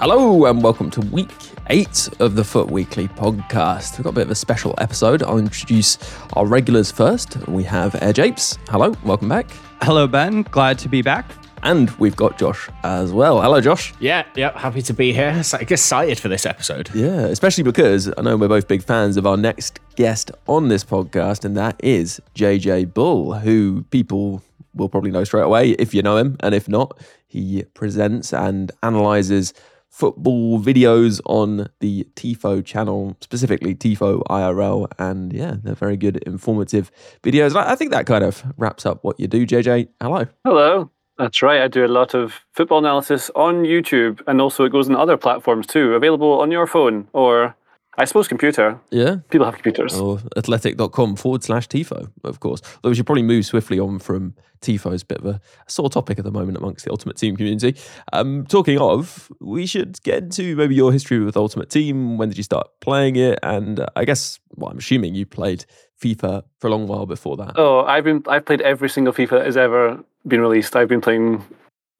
Hello and welcome to week eight of the FUT Weekly podcast. We've got a bit of a special episode. I'll introduce our regulars first. We have AirJapes. Hello, welcome back. Hello, Ben. Glad to be back. And we've got Josh as well. Hello, Josh. Yeah, yeah, happy to be here. So I get excited for this episode. Yeah, especially because I know we're both big fans of our next guest on this podcast, and that is JJ Bull, who people will probably know straight away if you know him, and if not, he presents and analyzes football videos on the TIFO channel, specifically TIFO IRL. And yeah, they're very good, informative videos. I think that kind of wraps up what you do, JJ. Hello. Hello. That's right. I do a lot of football analysis on YouTube, and also it goes on other platforms too, available on your phone or I suppose computer. Yeah. People have computers. Or athletic.com forward slash TIFO, of course. Though we should probably move swiftly on from TIFO's a bit of a, sore topic at the moment amongst the Ultimate Team community. Um, talking of, we should get into maybe your history with Ultimate Team. When did you start playing it? And uh, I guess, well, I'm assuming you played FIFA for a long while before that. Oh, I've been I've played every single FIFA that has ever been released. I've been playing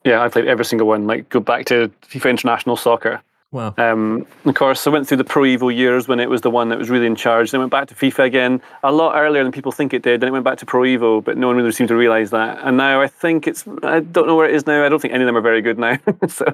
yeah, I've played every single one. Like go back to FIFA International Soccer. Wow. Um, of course, I went through the Pro Evo years when it was the one that was really in charge. Then went back to FIFA again a lot earlier than people think it did. Then it went back to Pro Evo, but no one really seemed to realize that. And now I think it's, I don't know where it is now. I don't think any of them are very good now. so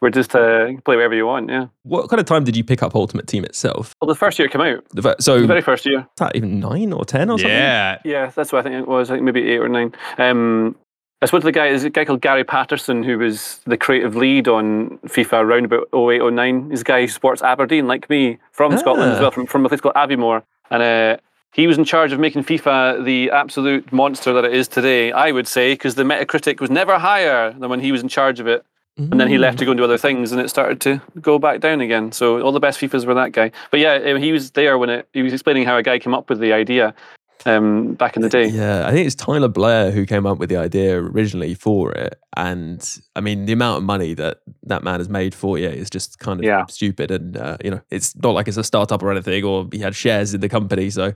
we're just uh, play wherever you want, yeah. What kind of time did you pick up Ultimate Team itself? Well, the first year it came out. The fir- so the very first year. Is that even nine or ten or something? Yeah. Yeah, that's what I think it was. I think maybe eight or nine. Um, I spoke to the guy, there's a guy called Gary Paterson, who was the creative lead on FIFA around about 08, 09. He's a guy who supports Aberdeen, like me, from Ah. Scotland as well, from, from a place called Aviemore. And uh, he was in charge of making FIFA the absolute monster that it is today, I would say, because the Metacritic was never higher than when he was in charge of it. And then he left to go and do other things, and it started to go back down again. So all the best FIFAs were that guy. But yeah, um, he was there when it. He was explaining how a guy came up with the idea um, back in the day. Yeah, I think it's Tyler Blair who came up with the idea originally for it. And I mean, the amount of money that that man has made for it is just kind of Yeah. stupid. And, uh, you know, it's not like it's a startup or anything, or he had shares in the company. So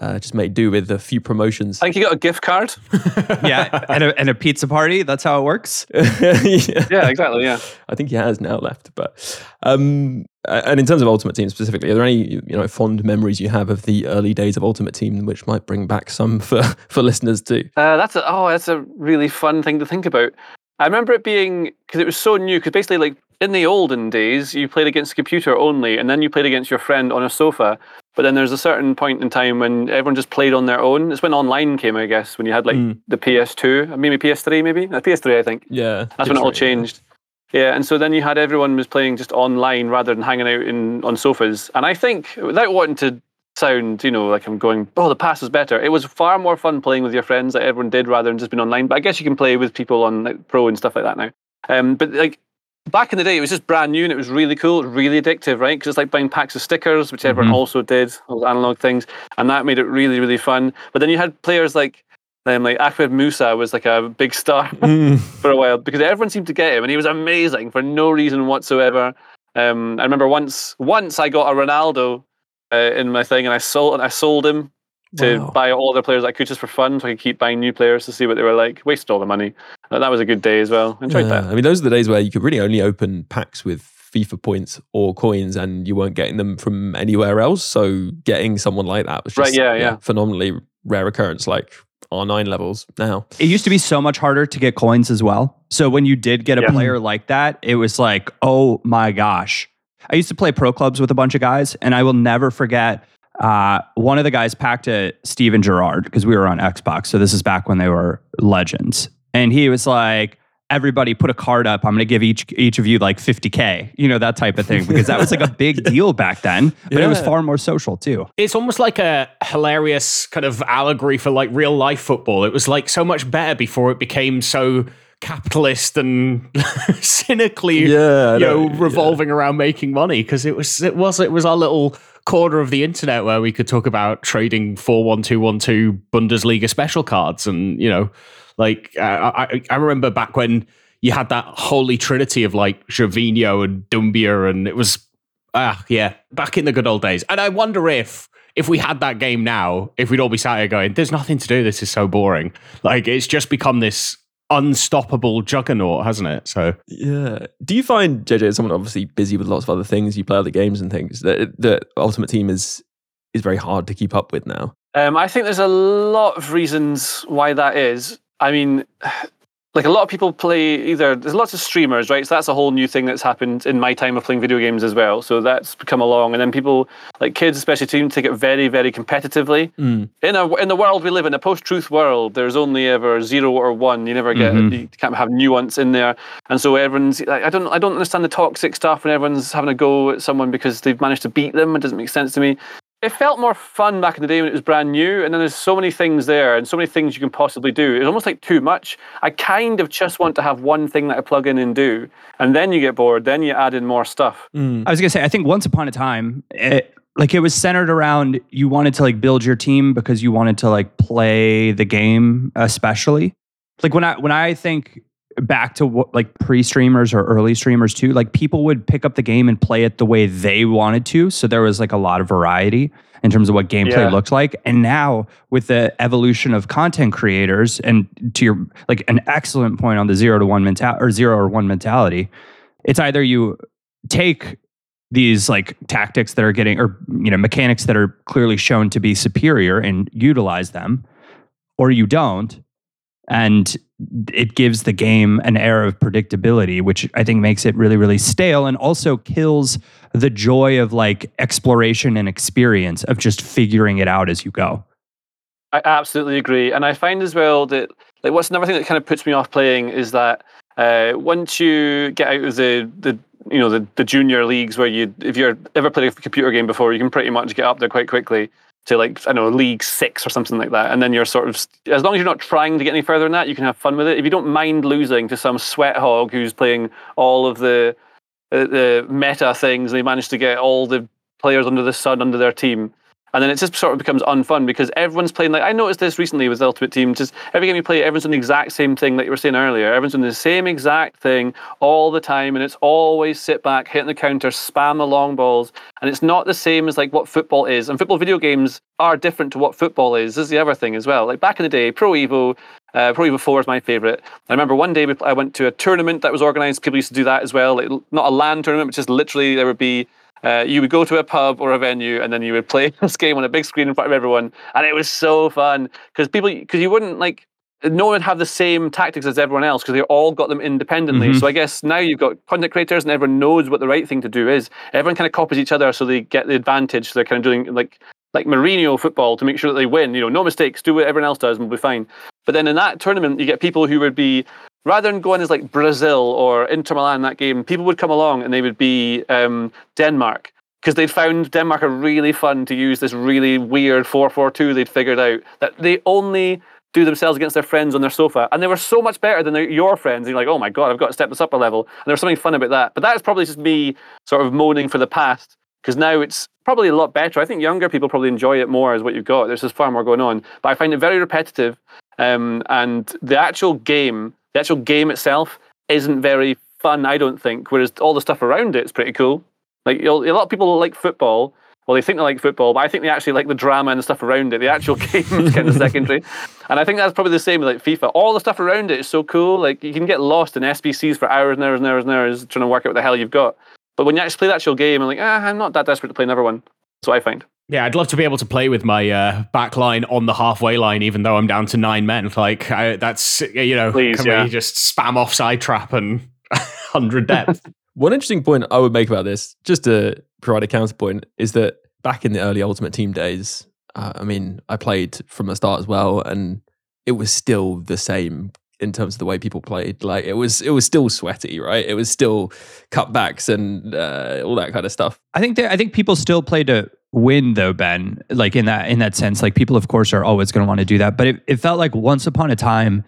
uh, just made do with a few promotions. I think he got a gift card. Yeah. and, a, and a pizza party. That's how it works. yeah. yeah, exactly. Yeah. I think he has now left. But um, and in terms of Ultimate Team specifically, are there any you know fond memories you have of the early days of Ultimate Team, which might bring back some for for listeners too? Uh, that's a, oh, that's a really fun thing to think about. I remember it being because it was so new. Because basically, like in the olden days, you played against a computer only, and then you played against your friend on a sofa. But then there's a certain point in time when everyone just played on their own. It's when online came, I guess, when you had like the PS2, maybe PS3, maybe uh, PS3, I think. Yeah, That's when it all changed. Yeah, and so then you had everyone was playing just online rather than hanging out in on sofas. And I think, without wanting to sound, you know, like I'm going, oh, the past is better. It was far more fun playing with your friends that everyone did rather than just being online. But I guess you can play with people on like, Pro and stuff like that now. Um, but like back in the day, it was just brand new and it was really cool, really addictive, right? Because it's like buying packs of stickers, which everyone also did, those analog things, and that made it really, really fun. But then you had players like. Like Ahmed Musa was like a big star for a while because everyone seemed to get him, and he was amazing for no reason whatsoever. Um, I remember once, once I got a Ronaldo uh, in my thing, and I sold, and I sold him to Wow. buy all the players I could just for fun, so I could keep buying new players to see what they were like. Wasted all the money. Uh, that was a good day as well. Enjoyed Yeah, that. I mean, those are the days where you could really only open packs with FIFA points or coins, and you weren't getting them from anywhere else. So getting someone like that was just Right, yeah, yeah. phenomenally rare occurrence. Like R9 levels now. It used to be so much harder to get coins as well. So when you did get a Yeah. player like that, it was like, oh my gosh. I used to play pro clubs with a bunch of guys, and I will never forget. Uh, one of the guys packed a Steven Gerrard because we were on Xbox. So this is back when they were legends. And he was like, everybody put a card up. I'm going to give each each of you like 50K, you know, that type of thing, because that was like a big deal back then. But it was far more social too. It's almost like a hilarious kind of allegory for like real life football. It was like so much better before it became so capitalist and cynically Yeah, you know, know, revolving around making money because it was it was it was our little corner of the internet where we could talk about trading 41212 Bundesliga special cards and you know like uh, I I remember back when you had that holy trinity of like Gervinho and Doumbia and it was ah yeah back in the good old days and I wonder if if we had that game now if we'd all be sat here going there's nothing to do this is so boring like it's just become this unstoppable juggernaut hasn't it so Yeah. Do you find JJ as someone obviously busy with lots of other things? You play other games and things that that Ultimate Team is is very hard to keep up with now. Um, I think there's a lot of reasons why that is. I mean, like a lot of people play either. There's lots of streamers, right? So that's a whole new thing that's happened in my time of playing video games as well. So that's come along, and then people like kids, especially, to take it very, very competitively. Mm. In a in the world we live in, a post-truth world, there's only ever zero or one. You never get mm-hmm. you can't have nuance in there, and so everyone's. Like, I don't I don't understand the toxic stuff when everyone's having a go at someone because they've managed to beat them. It doesn't make sense to me it felt more fun back in the day when it was brand new and then there's so many things there and so many things you can possibly do. It's almost like too much. I kind of just want to have one thing that i plug in and do and then you get bored then you add in more stuff. Mm. I was gonna say, I think once upon a time, it, like it was centered around you wanted to like build your team because you wanted to like play the game, especially. Like when I when I think back to what like pre-streamers or early streamers too, like people would pick up the game and play it the way they wanted to. So there was like a lot of variety in terms of what gameplay Yeah. looked like. And now with the evolution of content creators and to your like an excellent point on the zero to one mentality or zero or one mentality, it's either you take these like tactics that are getting or you know mechanics that are clearly shown to be superior and utilize them or you don't and it gives the game an air of predictability which i think makes it really really stale and also kills the joy of like exploration and experience of just figuring it out as you go. I absolutely agree, and I find as well that like what's another thing that kind of puts me off playing is that uh, once you get out of the the you know the, the junior leagues where you if you're ever played a computer game before, you can pretty much get up there quite quickly to like I know league six or something like that, and then you're sort of as long as you're not trying to get any further than that, you can have fun with it. If you don't mind losing to some sweat hog who's playing all of the uh, the meta things, they manage to get all the players under the sun under their team. And then it just sort of becomes unfun because everyone's playing like I noticed this recently with the Ultimate Team. Just every game you play, everyone's doing the exact same thing that you were saying earlier. Everyone's doing the same exact thing all the time, and it's always sit back, hitting the counter, spam the long balls, and it's not the same as like what football is. And football video games are different to what football is. This is the other thing as well. Like back in the day, Pro Evo. Uh, Pro Evo 4 is my favorite. I remember one day I went to a tournament that was organized. People used to do that as well. Like, not a LAN tournament, but just literally there would be uh, you would go to a pub or a venue and then you would play this game on a big screen in front of everyone, and it was so fun because people because you wouldn't like no one would have the same tactics as everyone else because they all got them independently. So I guess now you've got content creators and everyone knows what the right thing to do is. Everyone kind of copies each other so they get the advantage. So they're kind of doing like like Mourinho football to make sure that they win. You know, no mistakes, do what everyone else does, and we'll be fine. But then in that tournament, you get people who would be rather than going as like Brazil or Inter Milan that game, people would come along and they would be um, Denmark because they'd found Denmark a really fun to use this really weird 4-4-2 they'd figured out that they only do themselves against their friends on their sofa, and they were so much better than their, your friends. And you're like, oh my god, I've got to step this up a level. And there's something fun about that. But that's probably just me sort of moaning for the past because now it's probably a lot better. I think younger people probably enjoy it more as what you've got. There's just far more going on, but I find it very repetitive. Um, and the actual game, the actual game itself, isn't very fun. I don't think. Whereas all the stuff around it is pretty cool. Like a lot of people like football. Well, they think they like football, but I think they actually like the drama and the stuff around it. The actual game is kind of secondary. And I think that's probably the same with like FIFA. All the stuff around it is so cool. Like you can get lost in SBCs for hours and hours and hours and hours trying to work out what the hell you've got. But when you actually play the actual game, I'm like, ah, I'm not that desperate to play another one. That's what I find. Yeah, I'd love to be able to play with my uh, back line on the halfway line, even though I'm down to nine men. Like I, that's you know, Please, can yeah. we just spam offside trap and hundred depth? One interesting point I would make about this, just to provide a counterpoint, is that back in the early Ultimate Team days, uh, I mean, I played from the start as well, and it was still the same in terms of the way people played. Like it was, it was still sweaty, right? It was still cutbacks and uh, all that kind of stuff. I think that I think people still played to win though, Ben. Like in that in that sense, like people of course are always going to want to do that. But it, it felt like once upon a time,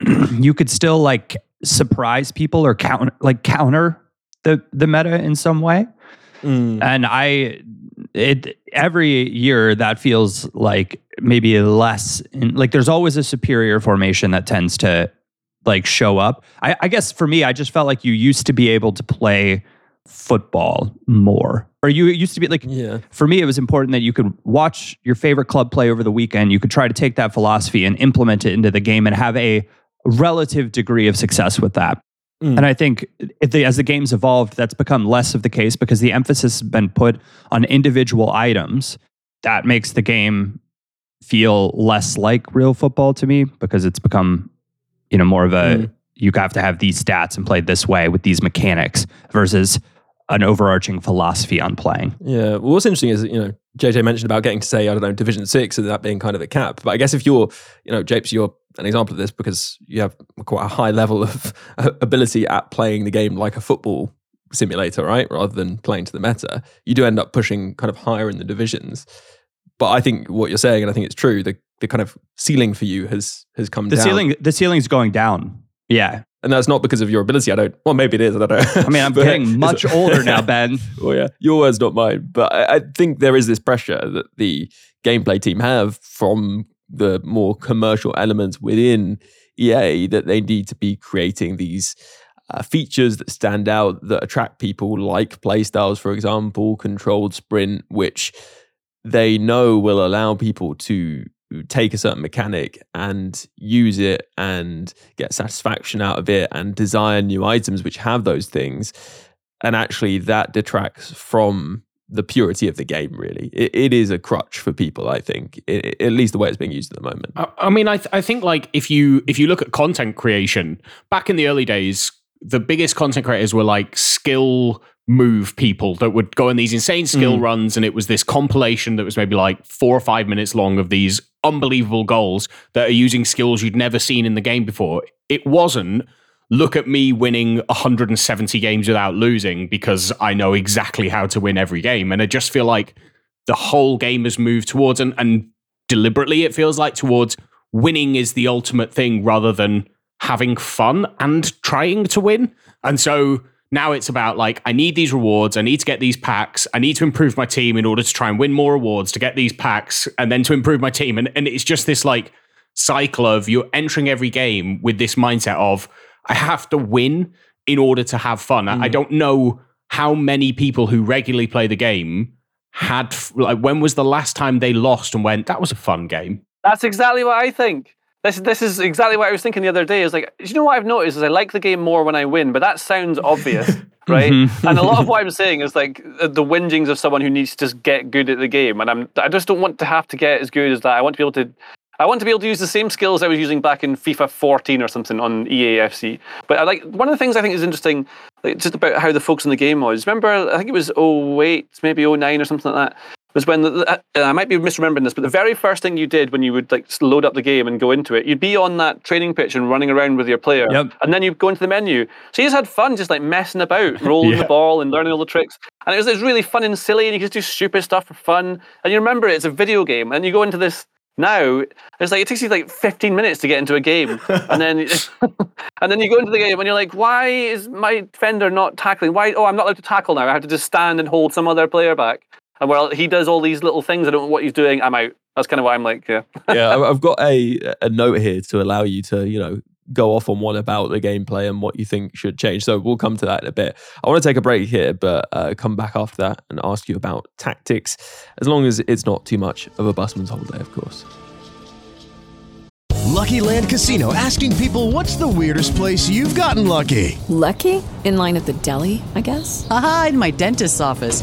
you could still like surprise people or counter like counter the the meta in some way. Mm. And I it every year that feels like maybe less in, like there's always a superior formation that tends to like show up. I, I guess for me, I just felt like you used to be able to play football more. Or you used to be like Yeah. for me, it was important that you could watch your favorite club play over the weekend. You could try to take that philosophy and implement it into the game and have a relative degree of success with that. Mm. And I think if the, as the game's evolved, that's become less of the case because the emphasis has been put on individual items. That makes the game feel less like real football to me because it's become, you know, more of a Mm. you have to have these stats and play this way with these mechanics versus an overarching philosophy on playing. Yeah. Well, what's interesting is, you know, JJ mentioned about getting to say, I don't know, Division Six and that being kind of a cap. But I guess if you're, you know, Japes, you're an example of this because you have quite a high level of ability at playing the game like a football simulator, right? Rather than playing to the meta. You do end up pushing kind of higher in the divisions. But I think what you're saying, and I think it's true, the, the kind of ceiling for you has has come down. The down. ceiling the ceiling's going down. Yeah. And that's not because of your ability. I don't, well, maybe it is. I don't know. I mean, I'm But- getting much older now, Ben. well, yeah, your words, not mine. But I, I think there is this pressure that the gameplay team have from the more commercial elements within EA that they need to be creating these uh, features that stand out that attract people, like playstyles, for example, controlled sprint, which they know will allow people to take a certain mechanic and use it and get satisfaction out of it and desire new items which have those things. And actually that detracts from the purity of the game really. It, it is a crutch for people i think i at least the way it's being used at the moment. I, I mean, I, th- I think like if you if you look at content creation back in the early days, the biggest content creators were like skill move people that would go on these insane skill mm. runs, and it was this compilation that was maybe like four or five minutes long of these unbelievable goals that are using skills you'd never seen in the game before. It wasn't. Look at me winning 170 games without losing because I know exactly how to win every game. And I just feel like the whole game has moved towards, and, and deliberately it feels like towards winning is the ultimate thing rather than having fun and trying to win. And so now it's about like, I need these rewards, I need to get these packs, I need to improve my team in order to try and win more awards to get these packs and then to improve my team. And, and it's just this like cycle of you're entering every game with this mindset of, I have to win in order to have fun. I I mm. don't know how many people who regularly play the game had like when was the last time they lost and went that was a fun game That's exactly what I think. This this is exactly what I was thinking the other day. Is like, you know what I've noticed? Is I like the game more when I win, but that sounds obvious, right? Mm-hmm. and a lot of what I'm saying is like the whingings of someone who needs to just get good at the game, and I'm I just don't want to have to get as good as that. I want to be able to. I want to be able to use the same skills I was using back in FIFA 14 or something on EAFC. But I like one of the things I think is interesting, like just about how the folks in the game was. Remember, I think it was 08, maybe 09 or something like that was when the, uh, I might be misremembering this, but the very first thing you did when you would like load up the game and go into it, you'd be on that training pitch and running around with your player, Yep. and then you'd go into the menu. So you just had fun, just like messing about, rolling Yeah. the ball and learning all the tricks, and it was, it was really fun and silly, and you could just do stupid stuff for fun. And you remember it, it's a video game, and you go into this now. It's like it takes you like 15 minutes to get into a game, and then and then you go into the game and you're like, why is my defender not tackling? Why? Oh, I'm not allowed to tackle now. I have to just stand and hold some other player back. And well, he does all these little things. I don't know what he's doing. I'm out. That's kind of why I'm like. Yeah. yeah I- i've got a a note here to allow you to you know go off on one about the gameplay and what you think should change so we'll come to that in a bit i want to take a break here but uh, come back after that and ask you about tactics as long as it's not too much of a busman's holiday of course Lucky Land Casino asking people what's the weirdest place you've gotten lucky? Lucky? In line at the deli, I guess? Aha, in my dentist's office.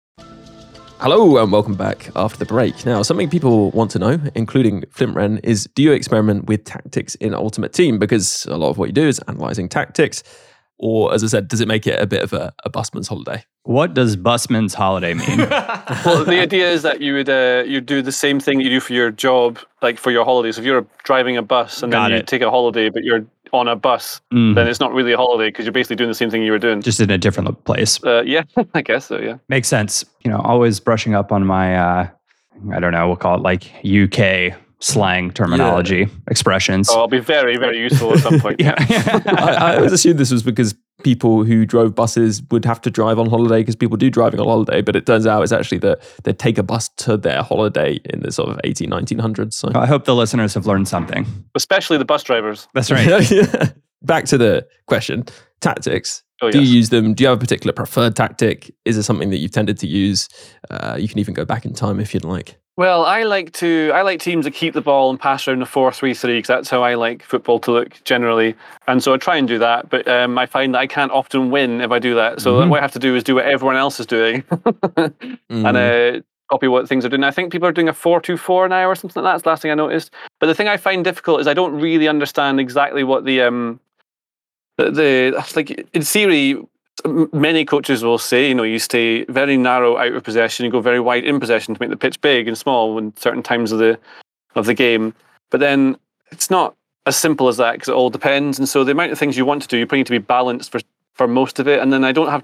Hello and welcome back after the break. Now, something people want to know, including Flintren, is do you experiment with tactics in Ultimate Team? Because a lot of what you do is analyzing tactics. Or, as I said, does it make it a bit of a, a busman's holiday? What does busman's holiday mean? well, the idea is that you would uh, you do the same thing you do for your job, like for your holidays. If you're driving a bus and Got then you it. take a holiday, but you're on a bus, Mhm. then it's not really a holiday because you're basically doing the same thing you were doing. Just in a different place. Uh, yeah, I guess so. Yeah. Makes sense. You know, always brushing up on my, uh, I don't know, we'll call it like UK slang terminology, expressions. Oh, I'll be very, very useful at some point. yeah. I, I always assumed this was because people who drove buses would have to drive on holiday because people do driving on holiday, but it turns out it's actually that they take a bus to their holiday in the sort of 18, 1900s. So. I hope the listeners have learned something. Especially the bus drivers. That's right. Back to the question tactics. Oh, Do you use them? Do you have a particular preferred tactic? Is it something that you've tended to use? Uh, you can even go back in time if you'd like. Well, I like to. I like teams that keep the ball and pass around a four-three-three because that's how I like football to look generally. And so I try and do that, but um, I find that I can't often win if I do that. So Mhm. what I have to do is do what everyone else is doing, Mm. and uh, copy what things are doing. I think people are doing a four-two-four now or something like that. That's the last thing I noticed. But the thing I find difficult is I don't really understand exactly what the um, the, the like in theory many coaches will say, you know, you stay very narrow out of possession, you go very wide in possession to make the pitch big and small in certain times of the of the game. But then it's not as simple as that because it all depends. And so the amount of things you want to do, you probably need to be balanced for for most of it. And then I don't have,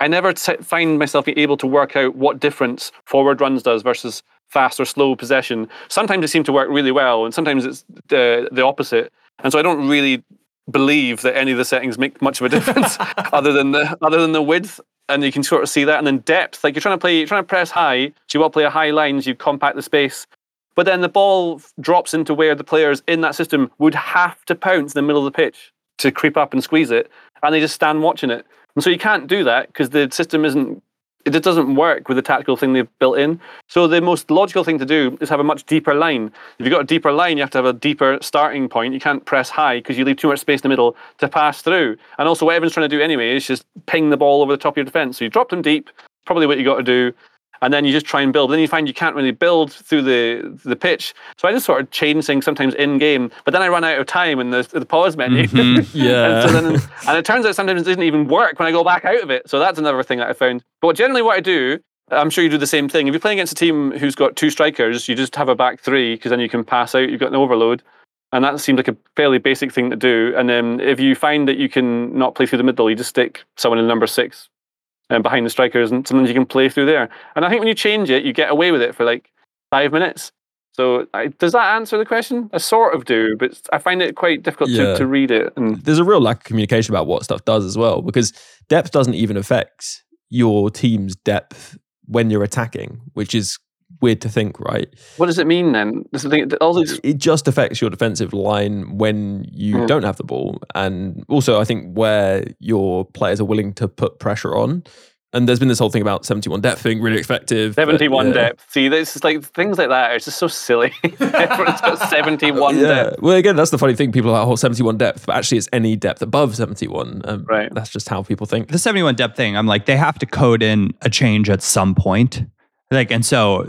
I never t- find myself able to work out what difference forward runs does versus fast or slow possession. Sometimes they seem to work really well, and sometimes it's the the opposite. And so I don't really believe that any of the settings make much of a difference other than the other than the width and you can sort of see that and then depth. Like you're trying to play you're trying to press high so you want to play a high line so you compact the space. But then the ball drops into where the players in that system would have to pounce in the middle of the pitch to creep up and squeeze it and they just stand watching it. And so you can't do that because the system isn't it just doesn't work with the tactical thing they've built in. So the most logical thing to do is have a much deeper line. If you've got a deeper line, you have to have a deeper starting point. You can't press high because you leave too much space in the middle to pass through. And also, what everyone's trying to do anyway is just ping the ball over the top of your defense. So you drop them deep, probably what you got to do. And then you just try and build. Then you find you can't really build through the the pitch. So I just sort of change things sometimes in game. But then I run out of time in the, the pause menu. Mhm. Yeah. and, so then, and it turns out sometimes it doesn't even work when I go back out of it. So that's another thing that I found. But generally, what I do, I'm sure you do the same thing. If you're playing against a team who's got two strikers, you just have a back three because then you can pass out. You've got an overload. And that seems like a fairly basic thing to do. And then if you find that you can not play through the middle, you just stick someone in number six and behind the strikers, and sometimes you can play through there. And I think when you change it, you get away with it for like five minutes. So I, does that answer the question? I sort of do, but I find it quite difficult Yeah. to, to read it. And There's a real lack of communication about what stuff does as well, because depth doesn't even affect your team's depth when you're attacking, which is weird to think, right? what does it mean then? This is the thing, all these It just affects your defensive line when you Mm. don't have the ball. And also, I think where your players are willing to put pressure on. And there's been this whole thing about 71 depth being really effective. but 71 yeah. depth. See, this is like things like that. It's just so silly. Everyone's got 71 Yeah. depth. Well, again, that's the funny thing. People are like, oh, 71 depth, but actually, it's any depth above 71. Um, Right. That's just how people think. the 71 depth thing, I'm like, they have to code in a change at some point. Like, and so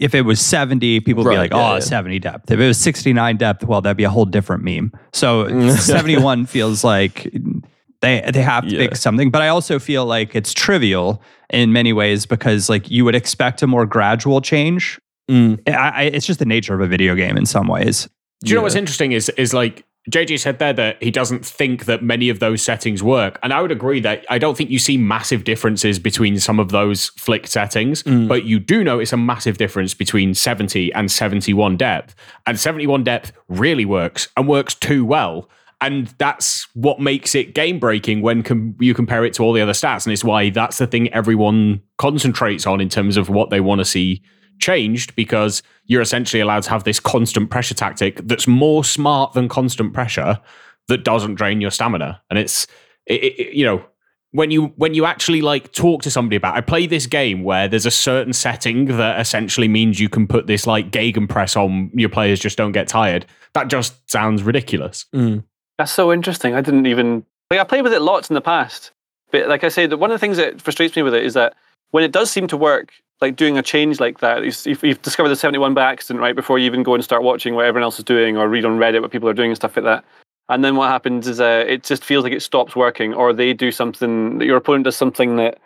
if it was 70, people would be like, yeah, oh, yeah. 70 depth. If it was 69 depth, well, that'd be a whole different meme. So 71 feels like they they have to Yeah. pick something. But I also feel like it's trivial in many ways because like you would expect a more gradual change Mm. I, I, it's just the nature of a video game in some ways. Do you know what's interesting is is like JJ said there that he doesn't think that many of those settings work. And I would agree that I don't think you see massive differences between some of those flick settings, mm. but you do notice a massive difference between 70 and 71 depth. And 71 depth really works and works too well. And that's what makes it game breaking when com- you compare it to all the other stats. And it's why that's the thing everyone concentrates on in terms of what they want to see changed because you're essentially allowed to have this constant pressure tactic that's more smart than constant pressure that doesn't drain your stamina and it's it, it, you know when you when you actually like talk to somebody about I play this game where there's a certain setting that essentially means you can put this like gegenpress on your players just don't get tired that just sounds ridiculous Mm. That's so interesting. I didn't even like I played with it lots in the past, but like I said, one of the things that frustrates me with it is that when it does seem to work, like doing a change like that, you've, you've discovered the seventy-one by accident, right before you even go and start watching what everyone else is doing or read on Reddit what people are doing and stuff like that. And then what happens is uh, it just feels like it stops working, or they do something that your opponent does something that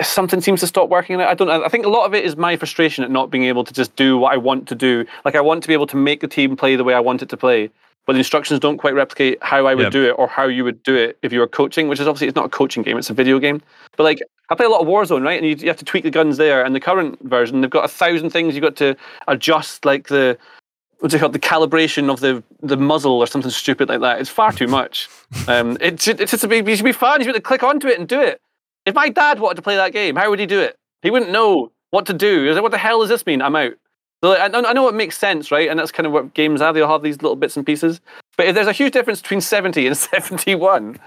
something seems to stop working. I don't. I think a lot of it is my frustration at not being able to just do what I want to do. Like I want to be able to make the team play the way I want it to play, but the instructions don't quite replicate how I would Yep. do it or how you would do it if you were coaching. Which is obviously it's not a coaching game; it's a video game. But like I play a lot of Warzone, right? And you, you have to tweak the guns there. And the current version, they've got a thousand things you've got to adjust, like the what's it called, the calibration of the the muzzle or something stupid like that. It's far too much. Um, it's it's just a big, you should be fun. You should be able to click onto it and do it. If my dad wanted to play that game, how would he do it? He wouldn't know what to do. He's like, what the hell does this mean? I'm out. So like, I, I know it makes sense, right? And that's kind of what games are. They all have these little bits and pieces. But if there's a huge difference between 70 and 71,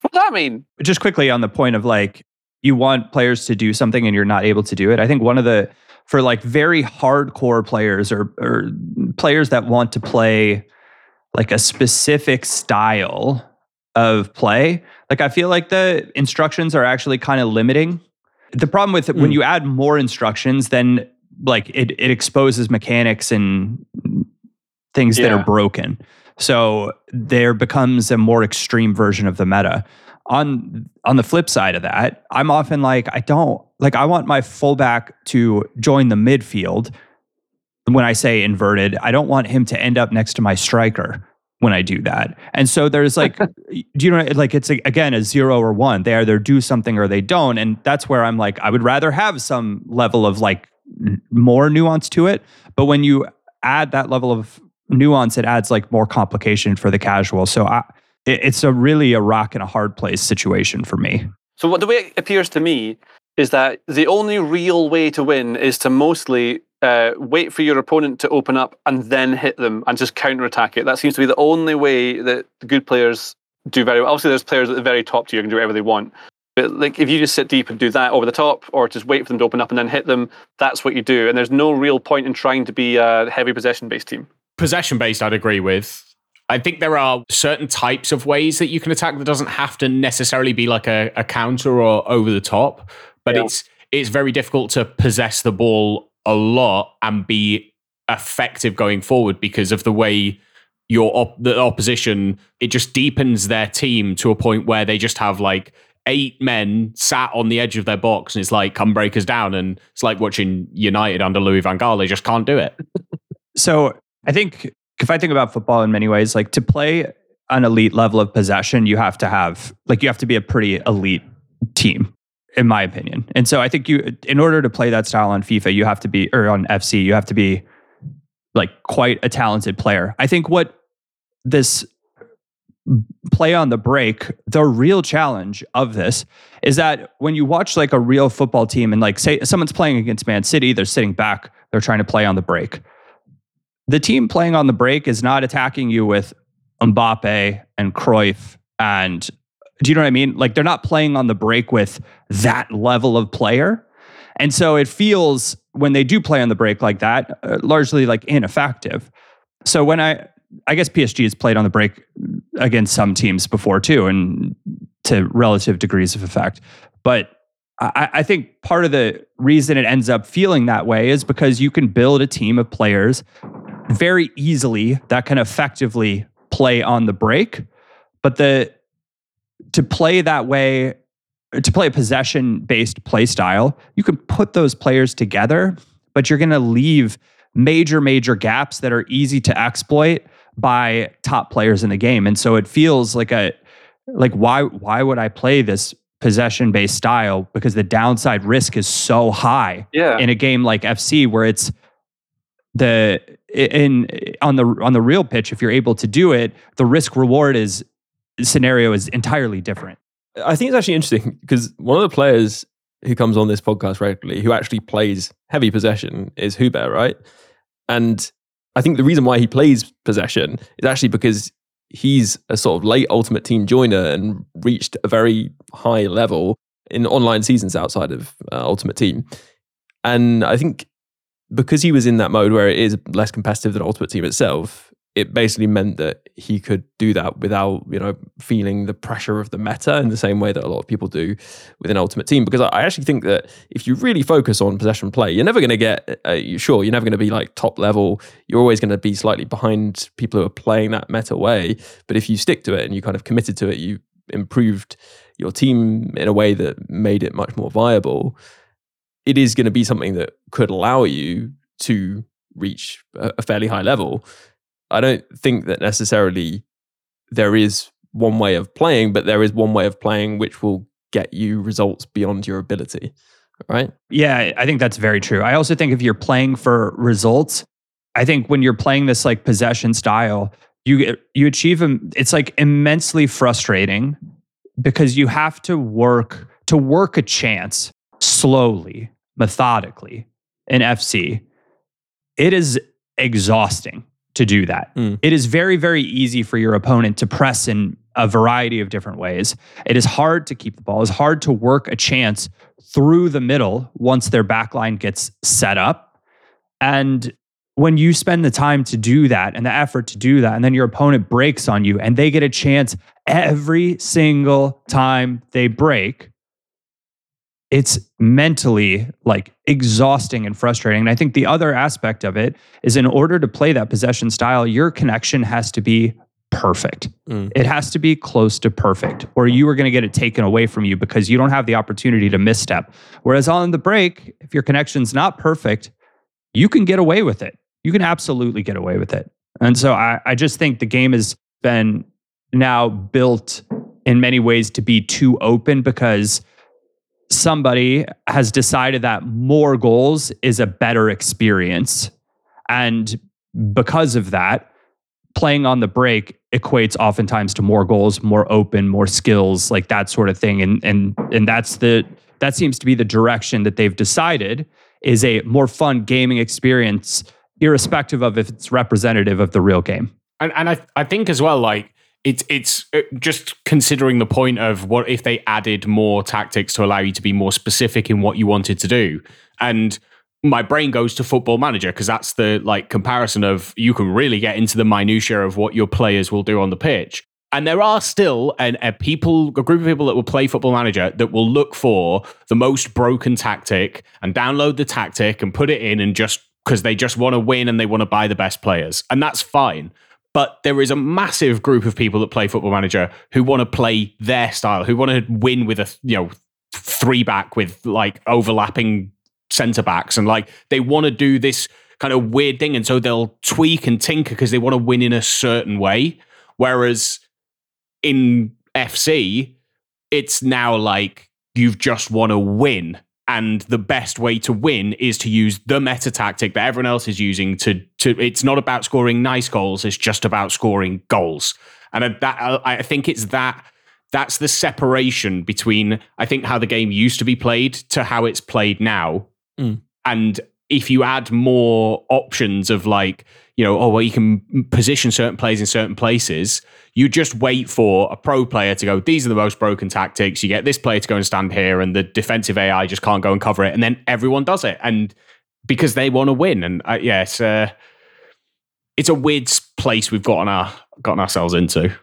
what does that mean? just quickly on the point of like you want players to do something and you're not able to do it. I think one of the for like very hardcore players or or players that want to play like a specific style of play, like I feel like the instructions are actually kind of limiting. The problem with when hmm. you add more instructions, then like it it exposes mechanics and things that are broken. So there becomes a more extreme version of the meta. On on the flip side of that, I'm often like I don't like I want my fullback to join the midfield. When I say inverted, I don't want him to end up next to my striker when I do that. And so there's like do you know like it's a, again a 0 or 1. They either do something or they don't and that's where I'm like I would rather have some level of like more nuance to it, but when you add that level of nuance it adds like more complication for the casual. So I it, it's a really a rock and a hard place situation for me. So what the way it appears to me is that the only real way to win is to mostly uh, wait for your opponent to open up and then hit them and just counterattack it. That seems to be the only way that good players do very well. Obviously, there's players at the very top tier who can do whatever they want. But like if you just sit deep and do that over the top, or just wait for them to open up and then hit them, that's what you do. And there's no real point in trying to be a heavy possession based team. possession based i'd agree with i think there are certain types of ways that you can attack that doesn't have to necessarily be like a, a counter or over the top but Yeah. it's it's very difficult to possess the ball a lot and be effective going forward because of the way your op- the opposition it just deepens their team to a point where they just have like eight men sat on the edge of their box and it's like come break us down and it's like watching united under louis van gaal they just can't do it So I think if I think about football in many ways, like to play an elite level of possession, you have to have like you have to be a pretty elite team, in my opinion. And so I think you, in order to play that style on FIFA, you have to be or on FC, you have to be like quite a talented player. I think what this play on the break, the real challenge of this is that when you watch like a real football team and like say someone's playing against Man City, they're sitting back, they're trying to play on the break. The team playing on the break is not attacking you with Mbappe and Cruyff and do you know what I mean? Like they're not playing on the break with that level of player. And so it feels when they do play on the break like that, uh, largely like ineffective. So when I, I guess PSG has played on the break against some teams before too, and to relative degrees of effect. But I, I think part of the reason it ends up feeling that way is because you can build a team of players very easily that can effectively play on the break. But the to play that way, to play a possession based play style, you can put those players together, but you're going to leave major, major gaps that are easy to exploit by top players in the game. And so it feels like a like why why would I play this possession based style? Because the downside risk is so high Yeah. in a game like FC where it's the in on the on the real pitch, if you're able to do it, the risk reward is scenario is entirely different. I think it's actually interesting because one of the players who comes on this podcast regularly who actually plays heavy possession is Hubert, right? And I think the reason why he plays possession is actually because he's a sort of late ultimate team joiner and reached a very high level in online seasons outside of uh, ultimate team. And I think because he was in that mode where it is less competitive than ultimate team itself, it basically meant that he could do that without you know feeling the pressure of the meta in the same way that a lot of people do with an ultimate team. Because i actually think that if you really focus on possession play you're never going to get uh, sure you're never going to be like top level. You're always going to be slightly behind people who are playing that meta way. But if you stick to it and you kind of committed to it you improved your team in a way that made it much more viable it is going to be something that could allow you to reach a fairly high level I don't think that necessarily there is one way of playing, but there is one way of playing which will get you results beyond your ability. Right? Yeah, I think that's very true. I also think if you're playing for results, I think when you're playing this like possession style, you you achieve. It's like immensely frustrating because you have to work to work a chance slowly, methodically in FC. It is exhausting to do that. Mm. It is very, very easy for your opponent to press in a variety of different ways. It is hard to keep the ball. It's hard to work a chance through the middle once their backline gets set up. And when you spend the time to do that and the effort to do that, and then your opponent breaks on you and they get a chance every single time they break, it's mentally like exhausting and frustrating. And I think the other aspect of it is in order to play that possession style, your connection has to be perfect. Mm. It has to be close to perfect, or you are going to get it taken away from you because you don't have the opportunity to misstep. Whereas on the break, if your connection's not perfect, you can get away with it. You can absolutely get away with it. And so I, I just think the game has been now built in many ways to be too open because somebody has decided that more goals is a better experience. And because of that, playing on the break equates oftentimes to more goals, more open, more skills, like that sort of thing. And and and that's the that seems to be the direction that they've decided is a more fun gaming experience, irrespective of if it's representative of the real game. And and I I think as well like it's it's uh, just considering the point of what if they added more tactics to allow you to be more specific in what you wanted to do. And my brain goes to football manager because that's the like comparison of you can really get into the minutia of what your players will do on the pitch. And there are still an, a people a group of people that will play football manager that will look for the most broken tactic and download the tactic and put it in and just because they just want to win and they want to buy the best players. And that's fine but there is a massive group of people that play football manager who want to play their style who want to win with a you know three back with like overlapping center backs and like they want to do this kind of weird thing and so they'll tweak and tinker because they want to win in a certain way. Whereas in FC it's now like you've just want to win and the best way to win is to use the meta tactic that everyone else is using to to it's not about scoring nice goals it's just about scoring goals and I- that I I think it's that that's the separation between I think how the game used to be played to how it's played now Mm. and if you add more options of like you know oh well you can position certain players in certain places. You just wait for a pro player to go these are the most broken tactics. You get this player to go and stand here and the defensive ai just can't go and cover it. And then everyone does it. And because they want to win. And uh, yeah it's uh, it's a weird place we've gotten our gotten ourselves into.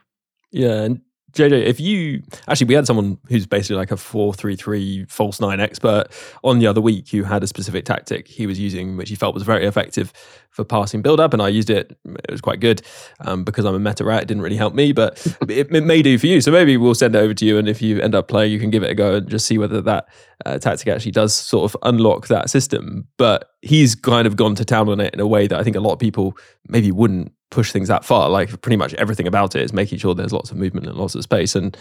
Yeah, and JJ, if you actually, we had someone who's basically like a four-three-three false nine expert on the other week who had a specific tactic he was using, which he felt was very effective for passing build-up, and I used it. It was quite good um, because I'm a meta rat. It didn't really help me, but it, it may do for you. So maybe we'll send it over to you, and if you end up playing, you can give it a go and just see whether that uh, tactic actually does sort of unlock that system. But he's kind of gone to town on it in a way that I think a lot of people maybe wouldn't push things that far. Like pretty much everything about it is making sure there's lots of movement and lots of space. And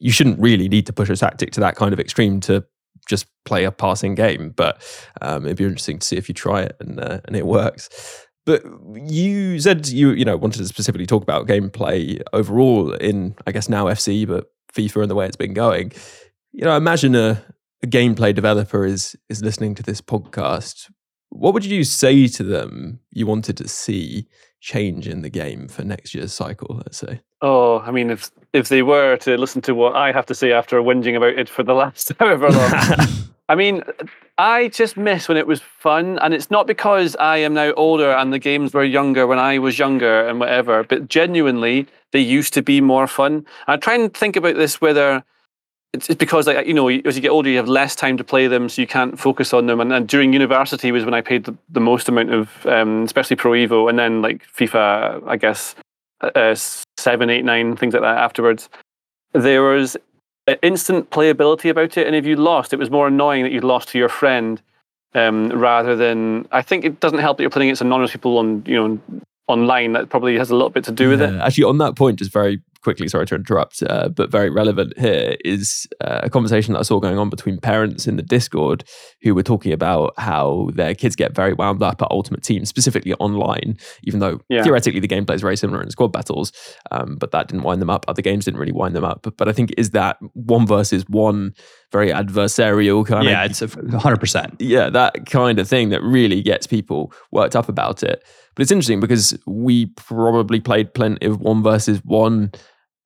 you shouldn't really need to push a tactic to that kind of extreme to just play a passing game. But um, it'd be interesting to see if you try it and uh, and it works. But you said you you know wanted to specifically talk about gameplay overall in I guess now FC, but FIFA and the way it's been going. You know, imagine a, a gameplay developer is is listening to this podcast. What would you say to them you wanted to see change in the game for next year's cycle? Let's say. Oh, I mean, if if they were to listen to what I have to say after whinging about it for the last however long, I mean, I just miss when it was fun, and it's not because I am now older and the games were younger when I was younger and whatever, but genuinely they used to be more fun. I try and think about this whether it's, it's because like you know as you get older you have less time to play them so you can't focus on them. And, and during university was when i played the, the most amount of um, especially pro evo and then like fifa i guess uh, seven eight nine things like that afterwards. There was instant playability about it and if you lost it was more annoying that you'd lost to your friend um, rather than i think it doesn't help that you're playing against anonymous people on you know online. That probably has a little bit to do with it. Actually, on that point, just very quickly, sorry to interrupt, uh, but very relevant here is uh, a conversation that I saw going on between parents in the Discord who were talking about how their kids get very wound up at Ultimate Team, specifically online, even though Yeah. theoretically the gameplay is very similar in squad battles, um, but that didn't wind them up. Other games didn't really wind them up. But but I think is that one versus one very adversarial kind Yeah, of it's a hundred percent. yeah, that kind of thing that really gets people worked up about it. But it's interesting because we probably played plenty of one versus one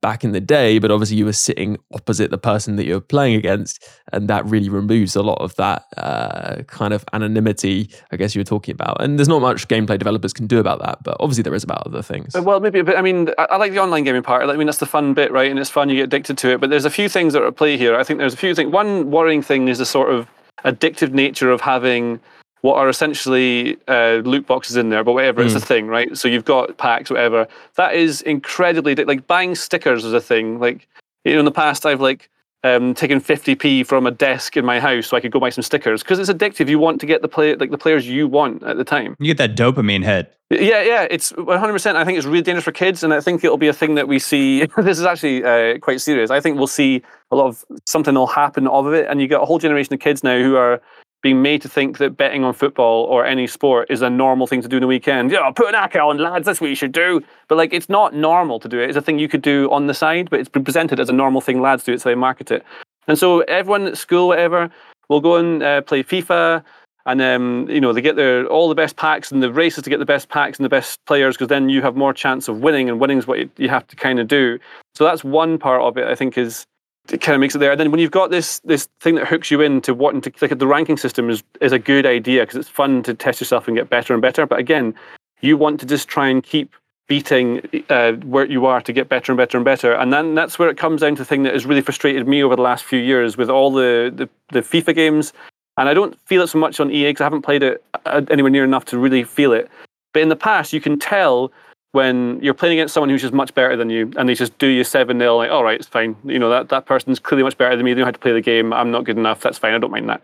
back in the day, but obviously you were sitting opposite the person that you're playing against, and that really removes a lot of that uh, kind of anonymity, I guess you were talking about. And there's not much gameplay developers can do about that, but obviously there is about other things. Well, maybe a bit. I mean, I, I like the online gaming part. I mean, that's the fun bit, right? And it's fun. You get addicted to it. But there's a few things that are at play here. I think there's a few things. One worrying thing is the sort of addictive nature of having what are essentially uh, loot boxes in there, but whatever, it's a thing, right? So you've got packs, whatever. That is incredibly like buying stickers is a thing. Like you know, in the past, I've like um, taken 50p from a desk in my house so I could go buy some stickers because it's addictive. You want to get the play like the players you want at the time. You get that dopamine hit. Yeah, yeah, it's 100%. I think it's really dangerous for kids, and I think it'll be a thing that we see. this is actually uh, quite serious. I think we'll see a lot of something will happen of it, and you got a whole generation of kids now who are being made to think that betting on football or any sport is a normal thing to do in the weekend. Yeah, put an acca on, lads. That's what you should do. But like, it's not normal to do it. It's a thing you could do on the side, but it's presented as a normal thing. Lads do it, so they market it. And so everyone at school, whatever, will go and uh, play FIFA, and um, you know they get their all the best packs and the races to get the best packs and the best players because then you have more chance of winning, and winning is what you, you have to kind of do. So that's one part of it. I think is it kind of makes it there. And then when you've got this this thing that hooks you into wanting to like the ranking system is is a good idea because it's fun to test yourself and get better and better. But again, you want to just try and keep beating uh, where you are to get better and better and better. And then that's where it comes down to the thing that has really frustrated me over the last few years with all the the, the FIFA games. And I don't feel it so much on EA because I haven't played it uh, anywhere near enough to really feel it. But in the past, you can tell when you're playing against someone who's just much better than you and they just do you 7 0, like, all right, it's fine. You know, that, that person's clearly much better than me. They know how to play the game. I'm not good enough. That's fine. I don't mind that.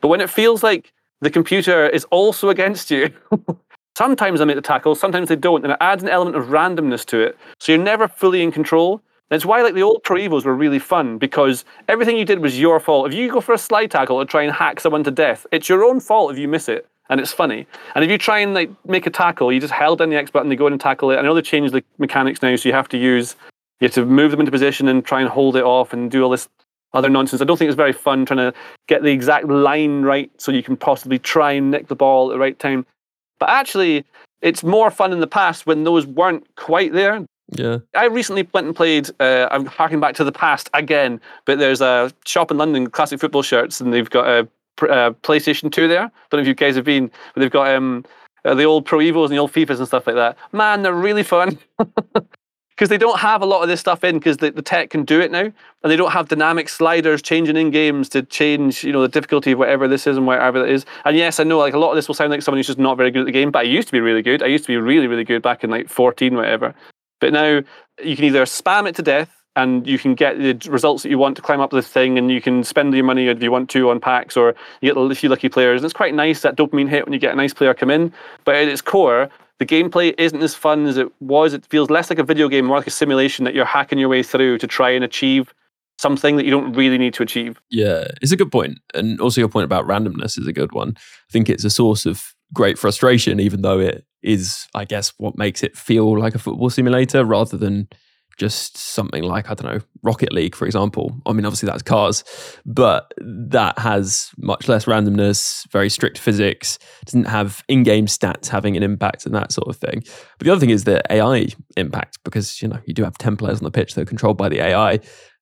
But when it feels like the computer is also against you, sometimes they make the tackle, sometimes they don't. And it adds an element of randomness to it. So you're never fully in control. That's why like the old Pro Evos were really fun because everything you did was your fault. If you go for a slide tackle or try and hack someone to death, it's your own fault if you miss it. And it's funny. And if you try and like make a tackle, you just held down the X button, they go in and tackle it. I know they changed the mechanics now, so you have to use you have to move them into position and try and hold it off and do all this other nonsense. I don't think it's very fun trying to get the exact line right so you can possibly try and nick the ball at the right time. But actually, it's more fun in the past when those weren't quite there. Yeah. I recently went and played. Uh, I'm harking back to the past again, but there's a shop in London, classic football shirts, and they've got a, uh PlayStation 2 there. I Don't know if you guys have been, but they've got um, uh, the old Pro Evos and the old FIFAs and stuff like that. Man, they're really fun. Because they don't have a lot of this stuff in because the, the tech can do it now, and they don't have dynamic sliders changing in games to change, you know, the difficulty of whatever this is and whatever that is. And yes, I know like a lot of this will sound like someone who's just not very good at the game, but I used to be really good. I used to be really, really good back in like 14, whatever. But now you can either spam it to death and you can get the results that you want to climb up the thing, and you can spend your money if you want to on packs, or you get a few lucky players. And it's quite nice that dopamine hit when you get a nice player come in. But at its core, the gameplay isn't as fun as it was. It feels less like a video game, more like a simulation that you're hacking your way through to try and achieve something that you don't really need to achieve. Yeah, it's a good point. And also your point about randomness is a good one. I think it's a source of great frustration, even though it is, I guess, what makes it feel like a football simulator rather than just something like, I don't know, Rocket League, for example. I mean, obviously that's cars, but that has much less randomness, very strict physics, doesn't have in game stats having an impact and that sort of thing. But the other thing is the AI impact, because, you know, you do have 10 players on the pitch that are controlled by the AI.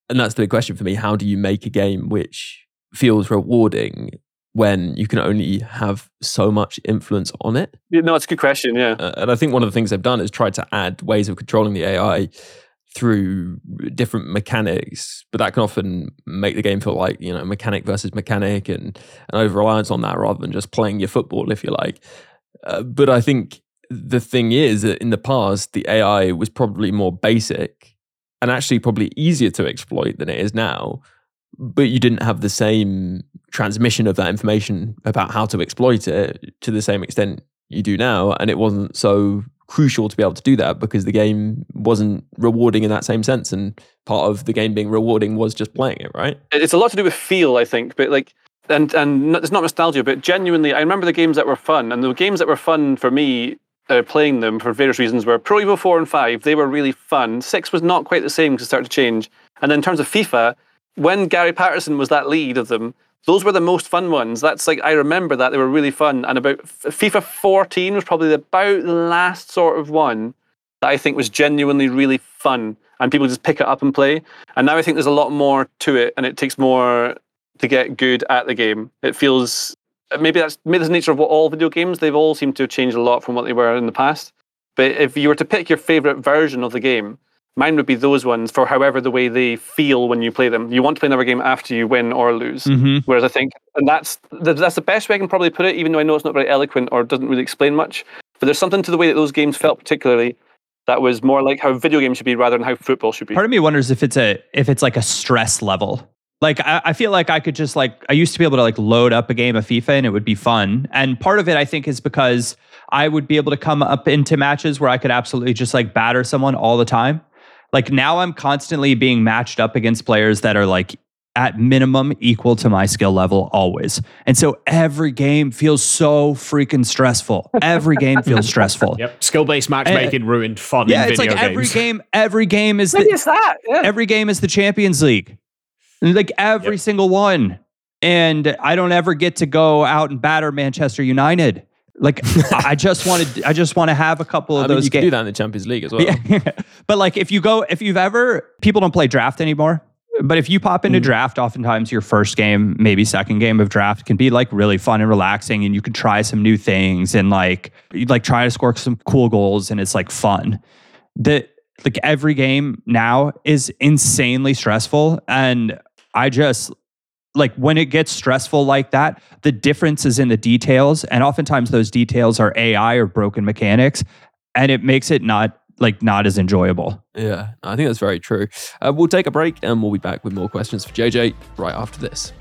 And that's the big question for me. How do you make a game which feels rewarding when you can only have so much influence on it? Yeah, no, it's a good question. Yeah. Uh, and I think one of the things they've done is tried to add ways of controlling the AI through different mechanics, but that can often make the game feel like, you know, mechanic versus mechanic and an over reliance on that rather than just playing your football, if you like. Uh, but I think the thing is that in the past, the AI was probably more basic and actually probably easier to exploit than it is now. But you didn't have the same transmission of that information about how to exploit it to the same extent you do now. And it wasn't so crucial to be able to do that because the game wasn't rewarding in that same sense. And part of the game being rewarding was just playing it, right? It's a lot to do with feel, I think. But like, and and it's not nostalgia, but genuinely, I remember the games that were fun, and the games that were fun for me uh, playing them for various reasons were Pro Evo 4 and 5. They were really fun. 6 was not quite the same because it started to change. And then in terms of FIFA, when Gary Paterson was that lead of them, those were the most fun ones. That's like, I remember that. They were really fun. And about FIFA 14 was probably about the last sort of one that I think was genuinely really fun. And people just pick it up and play. And now I think there's a lot more to it and it takes more to get good at the game. It feels maybe that's maybe that's the nature of what all video games. They've all seemed to have changed a lot from what they were in the past. But if you were to pick your favorite version of the game, mine would be those ones for however the way they feel when you play them. You want to play another game after you win or lose. Mhm. Whereas I think, and that's that's the best way I can probably put it. Even though I know it's not very eloquent or doesn't really explain much, but there's something to the way that those games felt particularly that was more like how video games should be rather than how football should be. Part of me wonders if it's a if it's like a stress level. Like I, I feel like I could just like I used to be able to like load up a game of FIFA and it would be fun. And part of it I think is because I would be able to come up into matches where I could absolutely just like batter someone all the time. Like now I'm constantly being matched up against players that are like at minimum equal to my skill level always. And so every game feels so freaking stressful. Every game feels stressful. Yep. Skill based matchmaking ruined fun Yeah, in it's video like every game, every game is Maybe the, it's that. Yeah. every game is the Champions League. Like every single one. And I don't ever get to go out and batter Manchester United. Like I just wanted I just want to have a couple of I mean, those you can games. do that in the Champions League as well. Yeah. but like if you go if you've ever people don't play draft anymore. But if you pop Mm. into draft, oftentimes your first game, maybe second game of draft can be like really fun and relaxing and you can try some new things and like you like try to score some cool goals and it's like fun. The like every game now is insanely stressful and I just like when it gets stressful like that, the difference is in the details and oftentimes those details are AI or broken mechanics and it makes it not like not as enjoyable. Yeah, I think that's very true. Uh, we'll take a break and we'll be back with more questions for JJ right after this.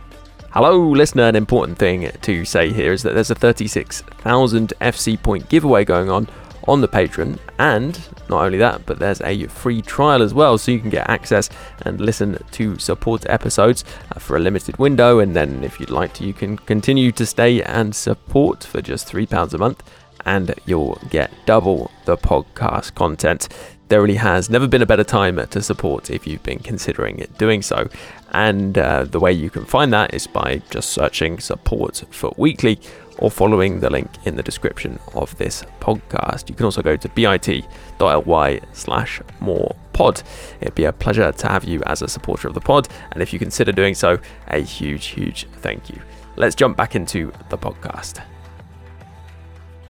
Hello, listener. An important thing to say here is that there's a 36,000 FC point giveaway going on on the Patreon, and not only that, but there's a free trial as well, so you can get access and listen to support episodes uh, for a limited window. And then, if you'd like to, you can continue to stay and support for just £3 a month and you'll get double the podcast content. There really has never been a better time to support if you've been considering doing so. And uh, the way you can find that is by just searching support FUT Weekly or following the link in the description of this podcast. You can also go to bit.ly slash more pod. It'd be a pleasure to have you as a supporter of the pod. And if you consider doing so, a huge, huge thank you. Let's jump back into the podcast.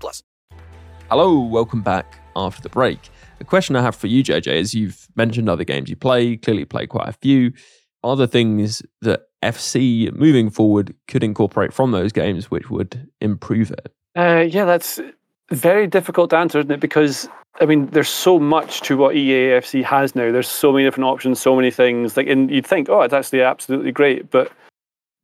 plus. Hello, welcome back after the break. The question I have for you, JJ, is you've mentioned other games you play, clearly play quite a few. Are there things that FC moving forward could incorporate from those games which would improve it? Uh, yeah, that's very difficult to answer, isn't it? Because I mean, there's so much to what EAFC has now. There's so many different options, so many things. Like, and you'd think, oh, it's actually absolutely great, but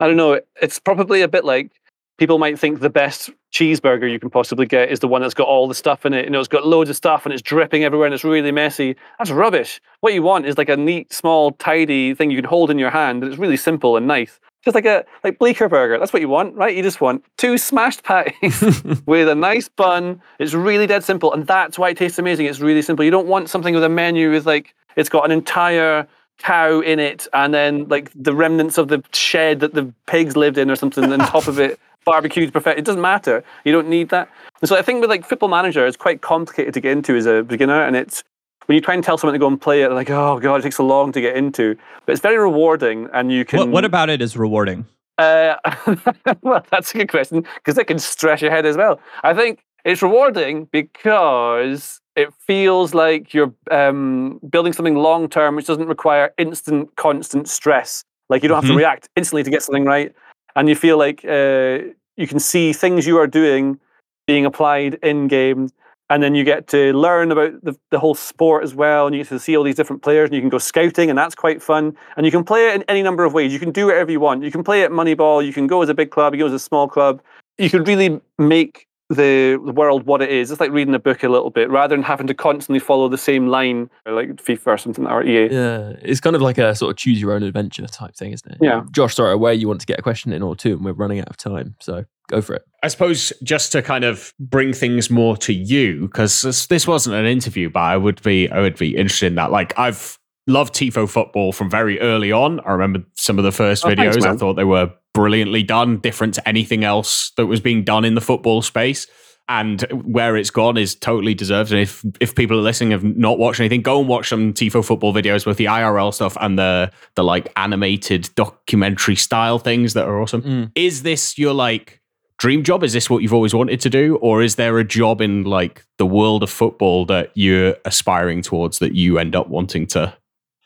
I don't know. It's probably a bit like people might think the best cheeseburger you can possibly get is the one that's got all the stuff in it. You know, it's got loads of stuff and it's dripping everywhere and it's really messy. That's rubbish. What you want is like a neat, small, tidy thing you can hold in your hand and it's really simple and nice. Just like a like Bleecker burger. That's what you want, right? You just want two smashed patties with a nice bun. It's really dead simple, and that's why it tastes amazing. It's really simple. You don't want something with a menu with like it's got an entire cow in it, and then like the remnants of the shed that the pigs lived in or something on top of it. Barbecued perfect. It doesn't matter. You don't need that. And so I think with like Football Manager, it's quite complicated to get into as a beginner, and it's when you try and tell someone to go and play it, like, oh god, it takes so long to get into. But it's very rewarding, and you can. What, what about it is rewarding? Uh, well, that's a good question because it can stress your head as well. I think it's rewarding because it feels like you're um, building something long term, which doesn't require instant, constant stress. Like you don't have Mhm. to react instantly to get something right, and you feel like uh, you can see things you are doing being applied in game, and then you get to learn about the, the whole sport as well, and you get to see all these different players, and you can go scouting, and that's quite fun. And you can play it in any number of ways. You can do whatever you want. You can play it Moneyball. You can go as a big club. You go as a small club. You can really make the, the world what it is. It's like reading a book a little bit, rather than having to constantly follow the same line, uh, like FIFA or something, or EA. Yeah, it's kind of like a sort of choose your own adventure type thing, isn't it? Yeah. Josh, sorry, away you want to get a question in or two, and we're running out of time, so go for it. I suppose just to kind of bring things more to you, because this, this wasn't an interview, but I would be I would be interested in that. Like I've loved Tifo football from very early on. I remember some of the first Oh, videos. thanks, I thought they were brilliantly done, different to anything else that was being done in the football space. And where it's gone is totally deserved. And if if people are listening have not watched anything, go and watch some Tifo football videos with the IRL stuff and the the like animated documentary style things that are awesome. Mm. Is this your like dream job? Is this what you've always wanted to do? Or is there a job in like the world of football that you're aspiring towards that you end up wanting to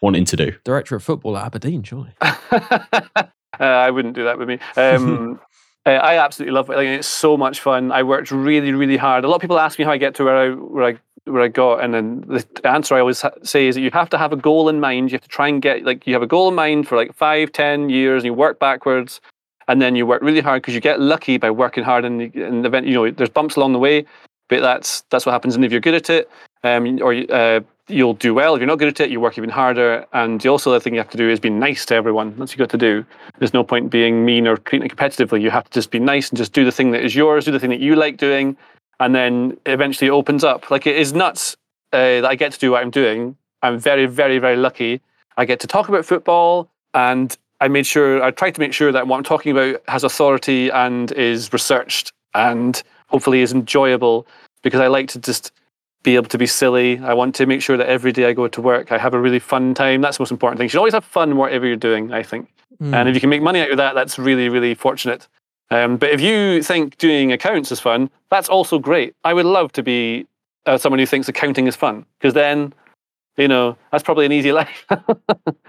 wanting to do? Director of football at Aberdeen, surely. Uh, I wouldn't do that with me. Um, uh, I absolutely love it. Like, it's so much fun. I worked really, really hard. A lot of people ask me how I get to where I where I where I got, and then the answer I always ha- say is that you have to have a goal in mind. You have to try and get like you have a goal in mind for like five, ten years, and you work backwards, and then you work really hard because you get lucky by working hard, and and event you know there's bumps along the way, but that's that's what happens. And if you're good at it, um, or you- uh, you'll do well. If you're not good at it, you work even harder. And also the thing you have to do is be nice to everyone. That's what you got to do. There's no point being mean or treating it competitively. You have to just be nice and just do the thing that is yours, do the thing that you like doing, and then eventually it opens up. Like it is nuts uh, that I get to do what I'm doing. I'm very, very, very lucky. I get to talk about football, and I made sure I tried to make sure that what I'm talking about has authority and is researched and hopefully is enjoyable because I like to just be able to be silly. I want to make sure that every day I go to work, I have a really fun time. That's the most important thing. You should always have fun whatever you're doing, I think. Mm. And if you can make money out of that, that's really, really fortunate. Um, but if you think doing accounts is fun, that's also great. I would love to be uh, someone who thinks accounting is fun because then, you know, that's probably an easy life.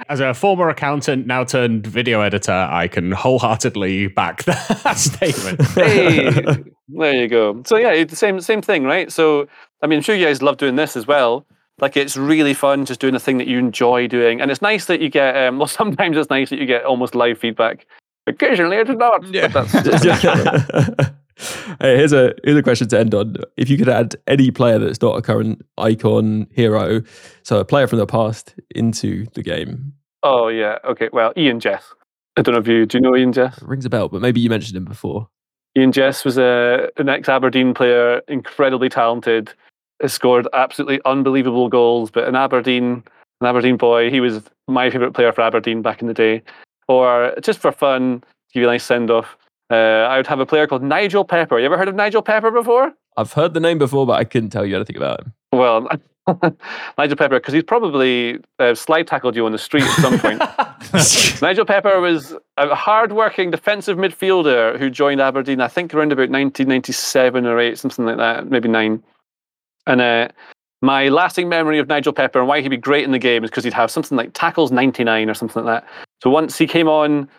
As a former accountant, now turned video editor, I can wholeheartedly back that statement. hey, there you go. So yeah, the same same thing, right? So I mean, I'm sure you guys love doing this as well. Like it's really fun just doing a thing that you enjoy doing, and it's nice that you get. Um, well, sometimes it's nice that you get almost live feedback. Occasionally, it's not. Yeah. But that's, hey, here's a here's a question to end on. If you could add any player that's not a current icon hero, so a player from the past into the game, oh yeah. Okay. Well, Eoin Jess. I don't know if you do you know Eoin Jess. rings a bell, but maybe you mentioned him before. Eoin Jess was a, an ex Aberdeen player, incredibly talented, has scored absolutely unbelievable goals. But an Aberdeen, an Aberdeen boy, he was my favourite player for Aberdeen back in the day. Or just for fun, to give you a nice send off, uh, I would have a player called Nigel Pepper. You ever heard of Nigel Pepper before? I've heard the name before, but I couldn't tell you anything about him. Well, Nigel Pepper, because he's probably uh, slide tackled you on the street at some point. Nigel Pepper was a hard-working defensive midfielder who joined Aberdeen, I think, around about 1997 or eight, something like that, maybe nine. And uh, my lasting memory of Nigel Pepper and why he'd be great in the game is because he'd have something like tackles 99 or something like that. So once he came on,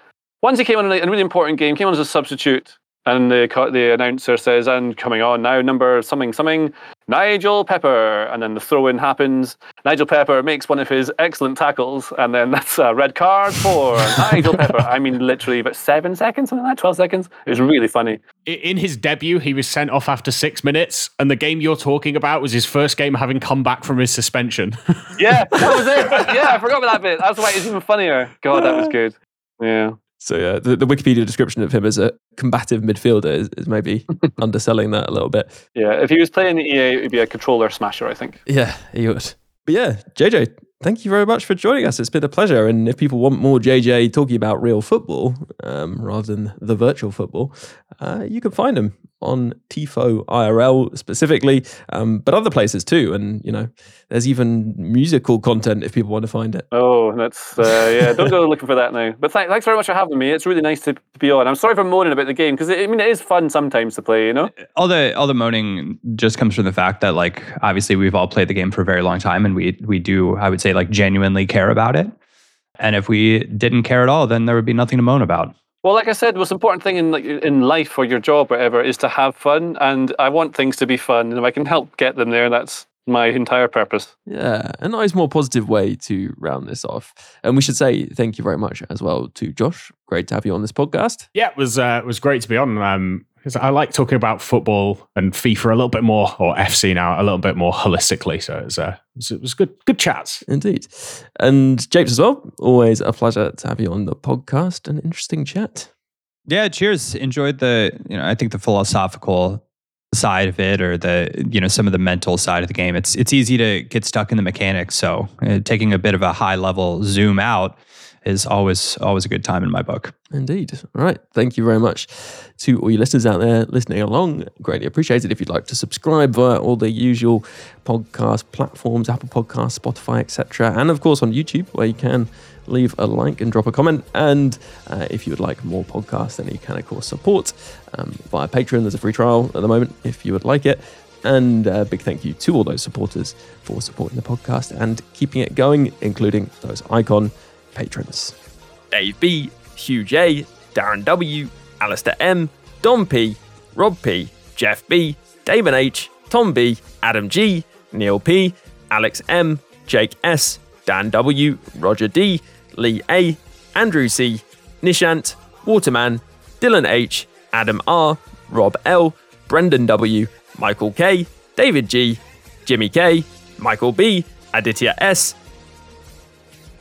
once he came on in a really important game, came on as a substitute, and the the announcer says, "And coming on now, number something something, Nigel Pepper." And then the throw-in happens. Nigel Pepper makes one of his excellent tackles, and then that's a red card for Nigel Pepper. I mean, literally about seven seconds, something like that, twelve seconds. It was really funny. In his debut, he was sent off after six minutes, and the game you're talking about was his first game having come back from his suspension. yeah, that was it. Yeah, I forgot about that bit. That's why it's even funnier. God, that was good. Yeah. So yeah, the, the Wikipedia description of him as a combative midfielder is, is maybe underselling that a little bit. Yeah, if he was playing the EA, it would be a controller smasher, I think. Yeah, he would. But yeah, JJ, thank you very much for joining us. It's been a pleasure. And if people want more JJ talking about real football um, rather than the virtual football, uh, you can find him on Tifo IRL specifically, um, but other places too. And you know, there's even musical content if people want to find it. Oh, that's uh, yeah. Don't go looking for that now. But th- thanks very much for having me. It's really nice to, to be on. I'm sorry for moaning about the game because I mean it is fun sometimes to play. You know, all the all the moaning just comes from the fact that like obviously we've all played the game for a very long time, and we we do I would say like genuinely care about it. And if we didn't care at all, then there would be nothing to moan about. Well, like I said, the most important thing in like, in life or your job, or whatever, is to have fun, and I want things to be fun, and if I can help get them there, that's my entire purpose. Yeah, a nice, more positive way to round this off. And we should say thank you very much as well to Josh. Great to have you on this podcast. Yeah, it was uh, it was great to be on. Um, because I like talking about football and FIFA a little bit more, or FC now a little bit more holistically. So it was, uh, it was, good, good chats. Indeed. And Japes as well. Always a pleasure to have you on the podcast. An interesting chat. Yeah, cheers. Enjoyed the, you know, I think the philosophical side of it or the you know some of the mental side of the game it's it's easy to get stuck in the mechanics so uh, taking a bit of a high level zoom out is always always a good time in my book. Indeed. All right. Thank you very much to all you listeners out there listening along. Greatly appreciated. If you'd like to subscribe via all the usual podcast platforms, Apple Podcasts, Spotify, etc., and of course on YouTube, where you can leave a like and drop a comment. And uh, if you would like more podcasts, then you can of course support um, via Patreon. There's a free trial at the moment if you would like it. And a big thank you to all those supporters for supporting the podcast and keeping it going, including those icon patrons. Dave B, Hugh J, Darren W, Alistair M, Don P, Rob P, Jeff B, Damon H, Tom B, Adam G, Neil P, Alex M, Jake S, Dan W, Roger D, Lee A, Andrew C, Nishant, Waterman, Dylan H, Adam R, Rob L, Brendan W, Michael K, David G, Jimmy K, Michael B, Aditya S,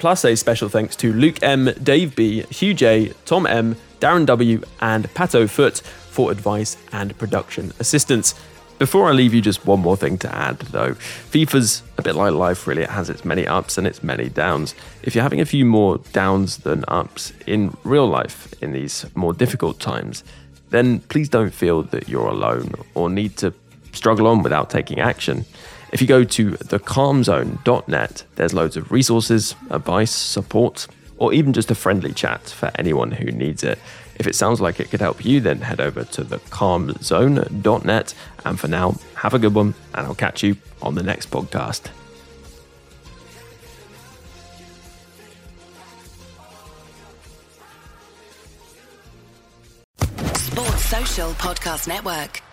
plus a special thanks to Luke M, Dave B, Hugh J, Tom M, Darren W, and Pato Foot for advice and production assistance. Before I leave you, just one more thing to add though. FIFA's a bit like life, really. It has its many ups and its many downs. If you're having a few more downs than ups in real life in these more difficult times, then please don't feel that you're alone or need to struggle on without taking action. If you go to thecalmzone.net, there's loads of resources, advice, support, or even just a friendly chat for anyone who needs it. If it sounds like it could help you, then head over to thecalmzone.net. And for now, have a good one, and I'll catch you on the next podcast. Podcast Network.